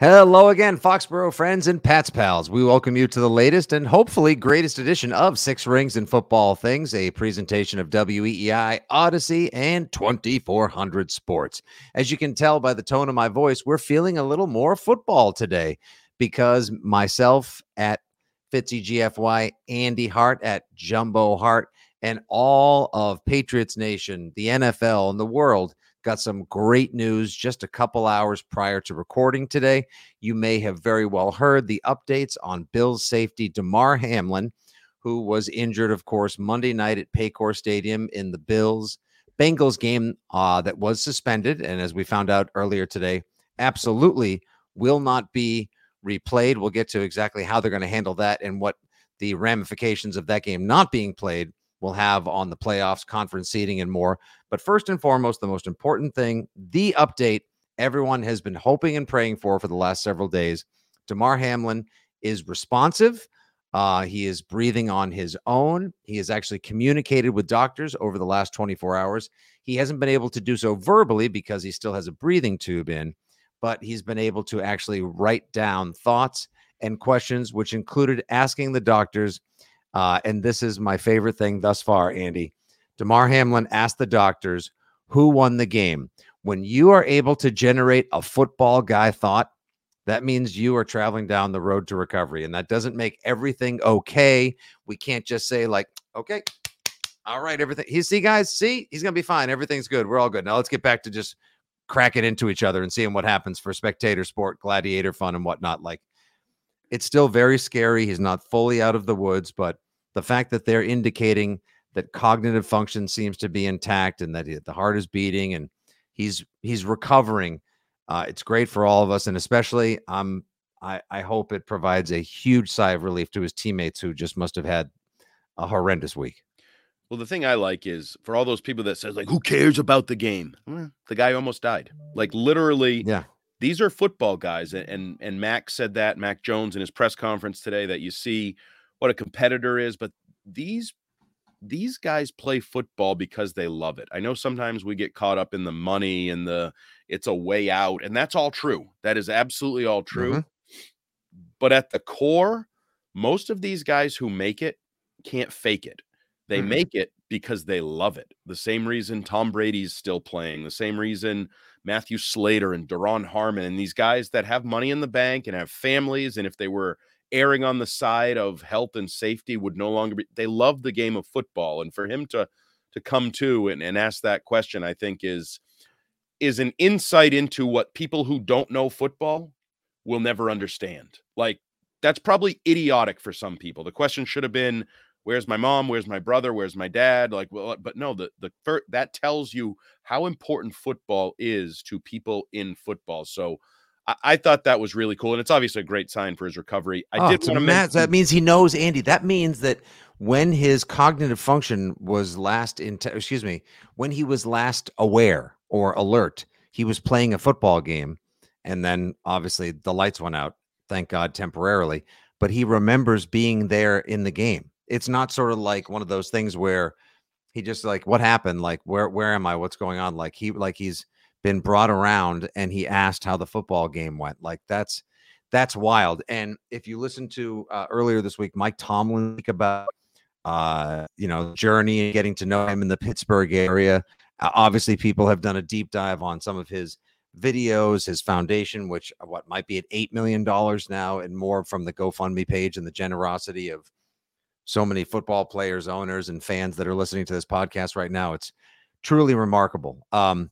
Hello again, Foxborough friends and Pats pals. We welcome you to the latest and hopefully greatest edition of Six Rings and Football Things, a presentation of WEEI, Audacy, and 2400 Sports. As you can tell by the tone of my voice, we're feeling a little more football today because myself at Fitzy GFY, Andy Hart at Jumbo Hart, and all of Patriots Nation, the NFL, and the world got some great news just a couple hours prior to recording today. You may have very well heard the updates on Bills safety Damar Hamlin, who was injured, of course, Monday night at Paycor Stadium in the Bills Bengals game uh, that was suspended. And as we found out earlier today, absolutely will not be replayed. We'll get to exactly how they're going to handle that and what the ramifications of that game not being played will have on the playoffs, conference seating, and more. But first and foremost, the most important thing the update everyone has been hoping and praying for for the last several days. Damar Hamlin is responsive. Uh, he is breathing on his own. He has actually communicated with doctors over the last 24 hours. He hasn't been able to do so verbally because he still has a breathing tube in, but he's been able to actually write down thoughts and questions, which included asking the doctors uh, and this is my favorite thing thus far, Andy. Damar Hamlin asked the doctors who won the game. When you are able to generate a football guy thought, that means you are traveling down the road to recovery. And that doesn't make everything okay. We can't just say, like, okay, all right, everything. He see, guys, see, he's gonna be fine. Everything's good. We're all good. Now let's get back to just cracking into each other and seeing what happens for spectator sport, gladiator fun, and whatnot. Like it's still very scary. He's not fully out of the woods, but the fact that they're indicating that cognitive function seems to be intact and that the heart is beating and he's he's recovering. Uh, it's great for all of us, and especially um, I, I hope it provides a huge sigh of relief to his teammates who just must have had a horrendous week. Well, the thing I like is for all those people that says like, "Who cares about the game?" Well, the guy almost died. Like literally, yeah these are football guys and, and and Mac said that Mac Jones in his press conference today that you see what a competitor is but these these guys play football because they love it. I know sometimes we get caught up in the money and the it's a way out and that's all true. That is absolutely all true. Mm-hmm. But at the core, most of these guys who make it can't fake it. They mm-hmm. make it because they love it. The same reason Tom Brady's still playing, the same reason Matthew Slater and Duron Harmon and these guys that have money in the bank and have families. And if they were erring on the side of health and safety, would no longer be, they love the game of football. And for him to, to come to and, and ask that question, I think is, is an insight into what people who don't know football will never understand. Like, that's probably idiotic for some people. The question should have been, where's my mom where's my brother where's my dad like well uh, but no the the that tells you how important football is to people in football so I, I thought that was really cool, and it's obviously a great sign for his recovery. I Oh, did it's want to ama- mention that means he knows Andy. That means that when his cognitive function was last in, excuse me, when he was last aware or alert, he was playing a football game, and then obviously the lights went out. Thank God, temporarily, but he remembers being there in the game. It's not sort of like one of those things where he just like, what happened? Like, where where am I? What's going on? Like he like he's been brought around and he asked how the football game went. Like that's that's wild. And if you listen to uh, earlier this week, Mike Tomlin about uh, you know, journey and getting to know him in the Pittsburgh area. Uh, obviously, people have done a deep dive on some of his videos, his foundation, which uh, what might be at eight million dollars now, and more from the GoFundMe page and the generosity of so many football players, owners, and fans that are listening to this podcast right now. It's truly remarkable. Um,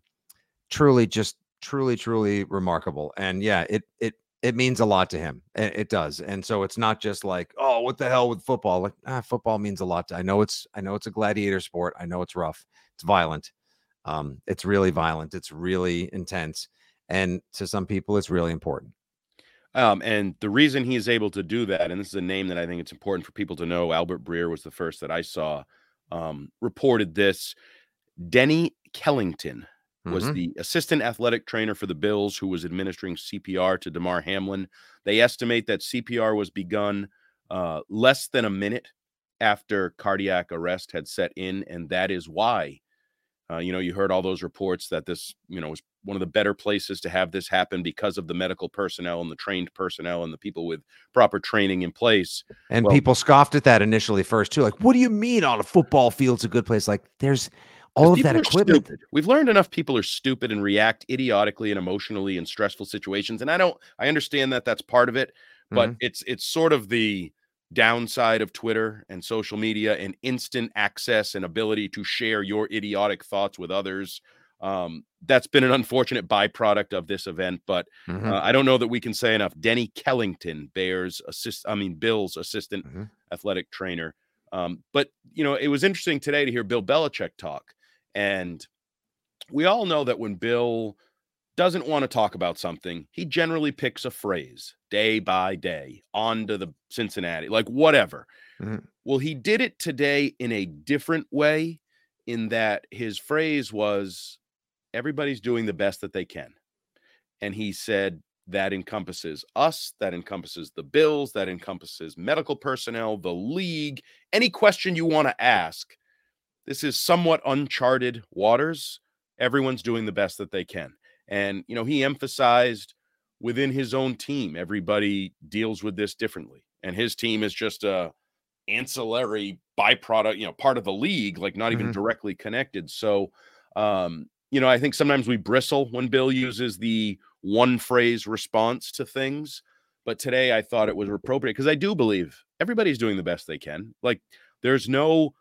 truly, just truly, truly remarkable. And yeah, it it it means a lot to him. It, does. And so it's not just like, oh, what the hell with football? Like, ah, football means a lot. To, I know it's I know it's a gladiator sport. I know it's rough. It's violent. Um, it's really violent. It's really intense. And to some people, it's really important. Um, and the reason he is able to do that, and this is a name that I think it's important for people to know. Albert Breer was the first that I saw um, reported this. Denny Kellington was Mhm. the assistant athletic trainer for the Bills who was administering CPR to Damar Hamlin. They estimate that CPR was begun uh, less than a minute after cardiac arrest had set in, and that is why. Uh, you know, you heard all those reports that this, you know, was one of the better places to have this happen because of the medical personnel and the trained personnel and the people with proper training in place. And Well- people scoffed at that initially first too. Like, what do you mean on a football field's a good place? Like, there's all of that equipment. stupid. We've learned enough people are stupid and react idiotically and emotionally in stressful situations. And I don't I understand that that's part of it, but Mm-hmm. it's it's sort of the downside of Twitter and social media and instant access and ability to share your idiotic thoughts with others. Um, that's been an unfortunate byproduct of this event, but Mhm. uh, I don't know that we can say enough. Denny Kellington, Bears assist, I mean Bill's assistant Mhm. athletic trainer. Um, but you know, it was interesting today to hear Bill Belichick talk, and we all know that when Bill doesn't want to talk about something, he generally picks a phrase day by day on to the Cincinnati, like whatever. Mhm. Well, he did it today in a different way, in that his phrase was everybody's doing the best that they can. And he said that encompasses us, that encompasses the Bills, that encompasses medical personnel, the league, any question you want to ask. This is somewhat uncharted waters. Everyone's doing the best that they can. And, you know, he emphasized within his own team, everybody deals with this differently. And his team is just a ancillary byproduct, you know, part of the league, like not even Mhm. directly connected. So, um, you know, I think sometimes we bristle when Bill uses the one phrase response to things. But today I thought it was appropriate because I do believe everybody's doing the best they can. Like there's no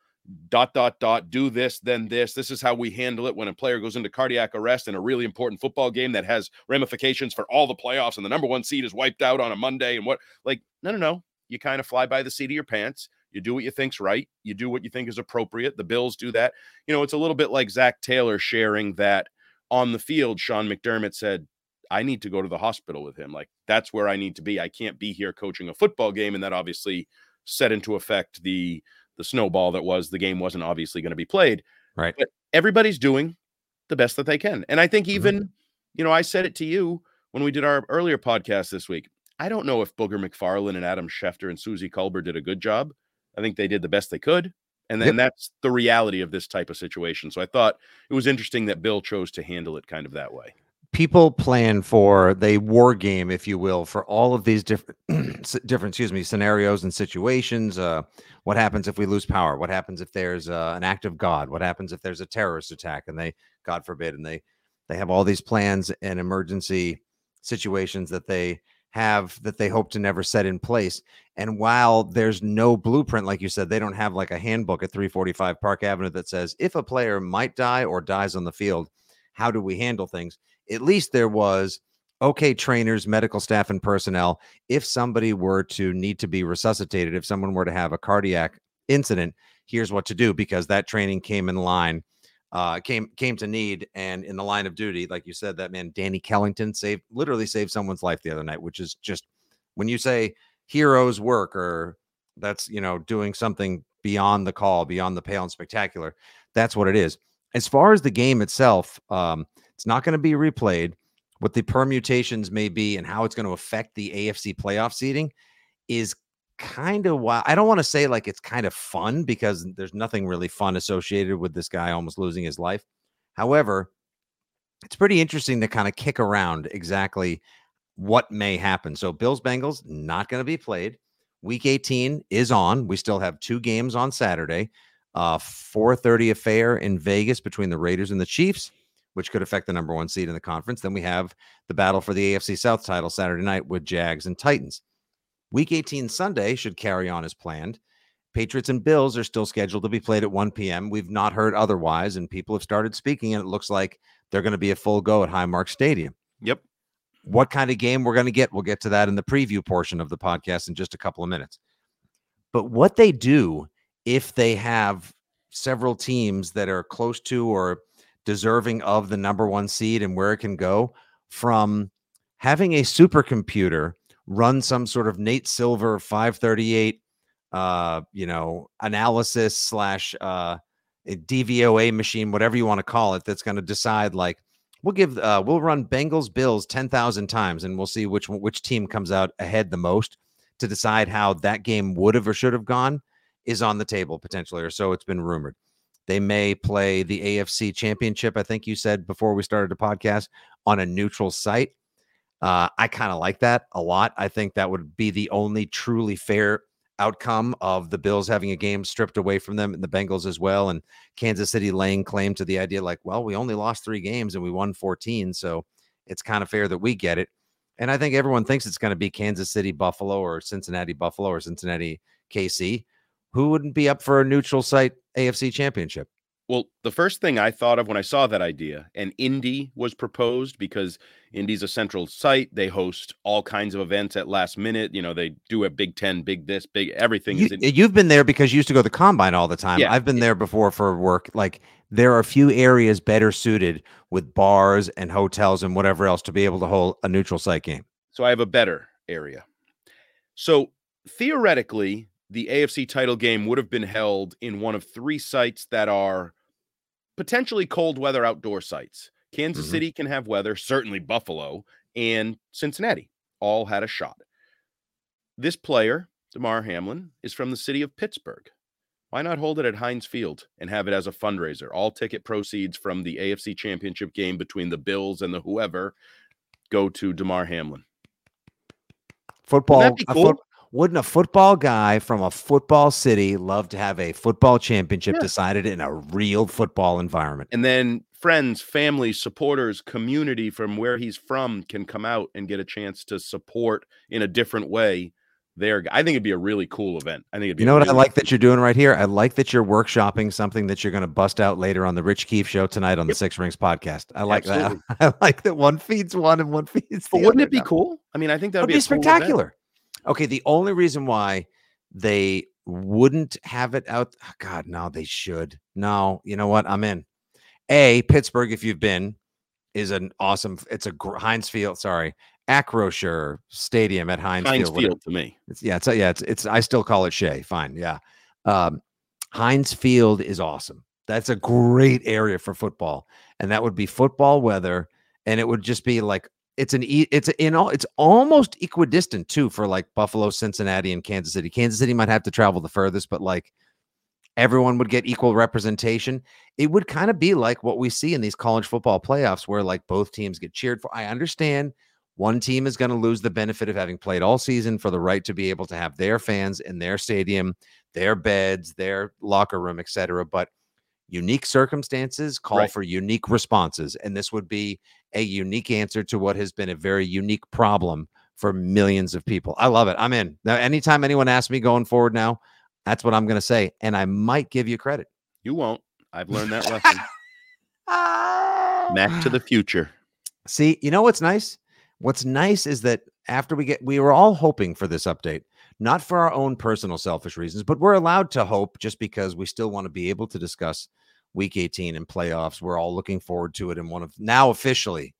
dot, dot, dot, do this, then this. This is how we handle it when a player goes into cardiac arrest in a really important football game that has ramifications for all the playoffs and the number one seed is wiped out on a Monday. And what, like, no, no, no. You kind of fly by the seat of your pants. You do what you think's right. You do what you think is appropriate. The Bills do that. You know, it's a little bit like Zac Taylor sharing that on the field. Sean McDermott said, I need to go to the hospital with him. Like, that's where I need to be. I can't be here coaching a football game. And that obviously set into effect the the snowball that was the game wasn't obviously going to be played. Right. But everybody's doing the best that they can. And I think Mhm. even, you know, I said it to you when we did our earlier podcast this week. I don't know if Booger McFarland and Adam Schefter and Suzy Kolber did a good job. I think they did the best they could. And then Yep. that's the reality of this type of situation. So I thought it was interesting that Bill chose to handle it kind of that way. People plan for the war game, if you will, for all of these different, different, excuse me, scenarios and situations. Uh, what happens if we lose power? What happens if there's uh, an act of God? What happens if there's a terrorist attack? And they, God forbid, and they, they have all these plans and emergency situations that they have that they hope to never set in place. And while there's no blueprint, like you said, they don't have like a handbook at 345 Park Avenue that says if a player might die or dies on the field, how do we handle things? At least there was okay, trainers, medical staff, and personnel. If somebody were to need to be resuscitated, if someone were to have a cardiac incident, here's what to do because that training came in line uh, came came to need, and in the line of duty, like you said, that man Danny Kellington saved literally saved someone's life the other night, which is just when you say heroes work or that's you know doing something beyond the call, beyond the pale and spectacular. That's what it is. As far as the game itself, um, it's not going to be replayed. What the permutations may be and how it's going to affect the AFC playoff seeding is kind of wild. I don't want to say like it's kind of fun because there's nothing really fun associated with this guy almost losing his life. However, it's pretty interesting to kind of kick around exactly what may happen. So Bills Bengals not going to be played. Week 18 is on. We still have two games on Saturday. Uh 4:30 affair in Vegas between the Raiders and the Chiefs, which could affect the number 1 seed in the conference. Then we have the battle for the AFC South title Saturday night with Jags and Titans. Week 18 Sunday should carry on as planned. Patriots and Bills are still scheduled to be played at 1 p.m. We've not heard otherwise, and people have started speaking, and it looks like they're going to be a full go at Highmark Stadium. Yep. What kind of game we're going to get, we'll get to that in the preview portion of the podcast in just a couple of minutes. But what they do if they have several teams that are close to or deserving of the number one seed and where it can go from having a supercomputer run some sort of Nate Silver 538 uh you know analysis slash uh DVOA machine whatever you want to call it that's going to decide like we'll give uh we'll run Bengals Bills 10,000 times and we'll see which which team comes out ahead the most to decide how that game would have or should have gone is on the table potentially or so it's been rumored. They may play the AFC championship I think you said before we started the podcast on a neutral site uh, I kind of like that a lot. I think that would be the only truly fair outcome of the Bills having a game stripped away from them and the Bengals as well. And Kansas City laying claim to the idea like, well, we only lost three games and we won 14. So it's kind of fair that we get it. And I think everyone thinks it's going to be Kansas City, Buffalo, or Cincinnati, Buffalo, or Cincinnati, KC. Who wouldn't be up for a neutral site AFC championship? Well, the first thing I thought of when I saw that idea, and Indy was proposed because Indy's a central site. They host all kinds of events at last minute. You know, they do a Big Ten, big this, big everything. You, in- eh, you've been there because you used to go to the combine all the time. Yeah. I've been there before for work. Like there are a few areas better suited with bars and hotels and whatever else to be able to hold a neutral site game. So I have a better area. So theoretically, the AFC title game would have been held in one of three sites that are potentially cold weather outdoor sites. Kansas mm-hmm. City can have weather, certainly Buffalo and Cincinnati all had a shot. This player, Damar Hamlin, is from the city of Pittsburgh. Why not hold it at Heinz Field and have it as a fundraiser? All ticket proceeds from the AFC Championship game between the Bills and the whoever go to Damar Hamlin. Football, cool? Wouldn't a football guy from a football city love to have a football championship yeah. decided in a real football environment? And then friends, family, supporters, community from where he's from can come out and get a chance to support in a different way. There, I think it'd be a really cool event. I think it'd be you know what really I like that you're doing right here. I like that you're workshopping something that you're going to bust out later on the Rich Keefe show tonight on yep. the Six Rings podcast. I like Absolutely. that. I like that one feeds one and one feeds. But wouldn't it be cool? I mean, I think that would be, be spectacular. Cool okay, the only reason why they wouldn't have it out, oh God, no, they should. No, you know what? I'm in. A Pittsburgh, if you've been, is an awesome. It's a Heinz Field. Sorry, Acrisure Stadium at Heinz, Heinz Field. Field to me. It's, yeah, it's yeah, it's it's. I still call it Shea. Fine, yeah. Um, Heinz Field is awesome. That's a great area for football, and that would be football weather, and it would just be like it's an it's in all it's almost equidistant too for like Buffalo, Cincinnati, and Kansas City. Kansas City might have to travel the furthest, but like everyone would get equal representation. It would kind of be like what we see in these college football playoffs where like both teams get cheered for. I understand one team is going to lose the benefit of having played all season for the right to be able to have their fans in their stadium, their beds, their locker room, etc. But unique circumstances call right. for unique responses. And this would be a unique answer to what has been a very unique problem for millions of people. I love it. I'm in. Now, anytime anyone asks me going forward now, that's what I'm going to say. And I might give you credit. You won't. I've learned that lesson. Ah. Back to the future. See, you know what's nice? What's nice is that after we get, we were all hoping for this update, not for our own personal selfish reasons, but we're allowed to hope just because we still want to be able to discuss week 18 and playoffs. We're all looking forward to it in one of now officially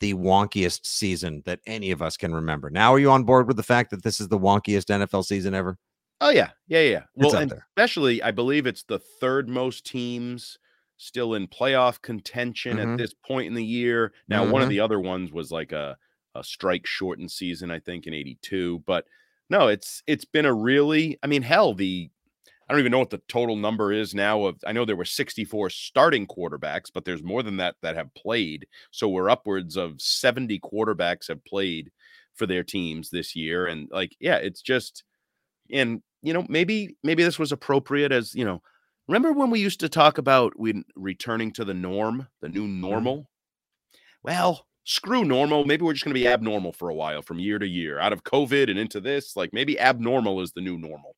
the wonkiest season that any of us can remember. Now, are you on board with the fact that this is the wonkiest NFL season ever? Oh yeah, yeah, yeah. It's Well, especially I believe it's the third most teams still in playoff contention Mhm. at this point in the year. Now, one of Mhm. the other ones was like a a strike shortened season, I think, in '82. But no, it's it's been a really, I mean, hell, the I don't even know what the total number is now. Of I know there were 64 starting quarterbacks, but there's more than that that have played. So we're upwards of 70 quarterbacks have played for their teams this year, and like, yeah, it's just and you know maybe maybe this was appropriate as you know remember when we used to talk about we returning to the norm the new mm-hmm. normal well screw normal maybe we're just going to be abnormal for a while from year to year out of covid and into this like maybe abnormal is the new normal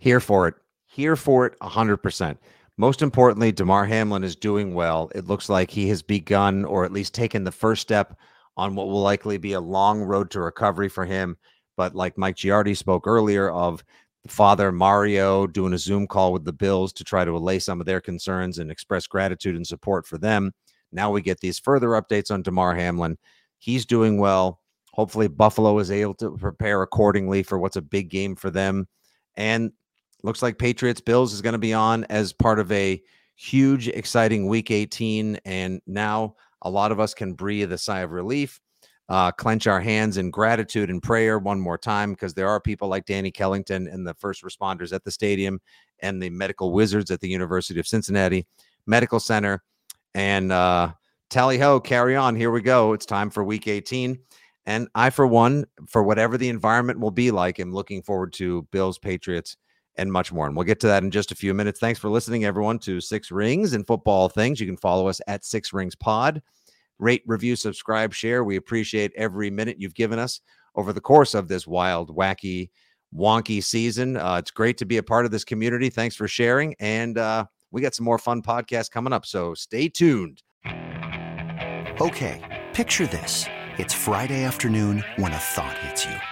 Here for it. Here for it 100%. Most importantly, Damar Hamlin is doing well. It looks like he has begun or at least taken the first step on what will likely be a long road to recovery for him. But like Mike Giardi spoke earlier of father Mario doing a Zoom call with the Bills to try to allay some of their concerns and express gratitude and support for them. Now we get these further updates on Damar Hamlin. He's doing well. Hopefully, Buffalo is able to prepare accordingly for what's a big game for them. And looks like Patriots Bills is going to be on as part of a huge, exciting week 18. And now a lot of us can breathe a sigh of relief, uh, clench our hands in gratitude and prayer one more time because there are people like Danny Kellington and the first responders at the stadium and the medical wizards at the University of Cincinnati Medical Center. And uh, tally ho, carry on. Here we go. It's time for week 18. And I, for one, for whatever the environment will be like, am looking forward to Bills, Patriots, and much more. And we'll get to that in just a few minutes. Thanks for listening, everyone, to Six Rings and Football Things. You can follow us at Six Rings Pod. Rate, review, subscribe, share. We appreciate every minute you've given us over the course of this wild, wacky, wonky season. Uh, it's great to be a part of this community. Thanks for sharing. And uh, we got some more fun podcasts coming up. So stay tuned. Okay, picture this. It's Friday afternoon when a thought hits you.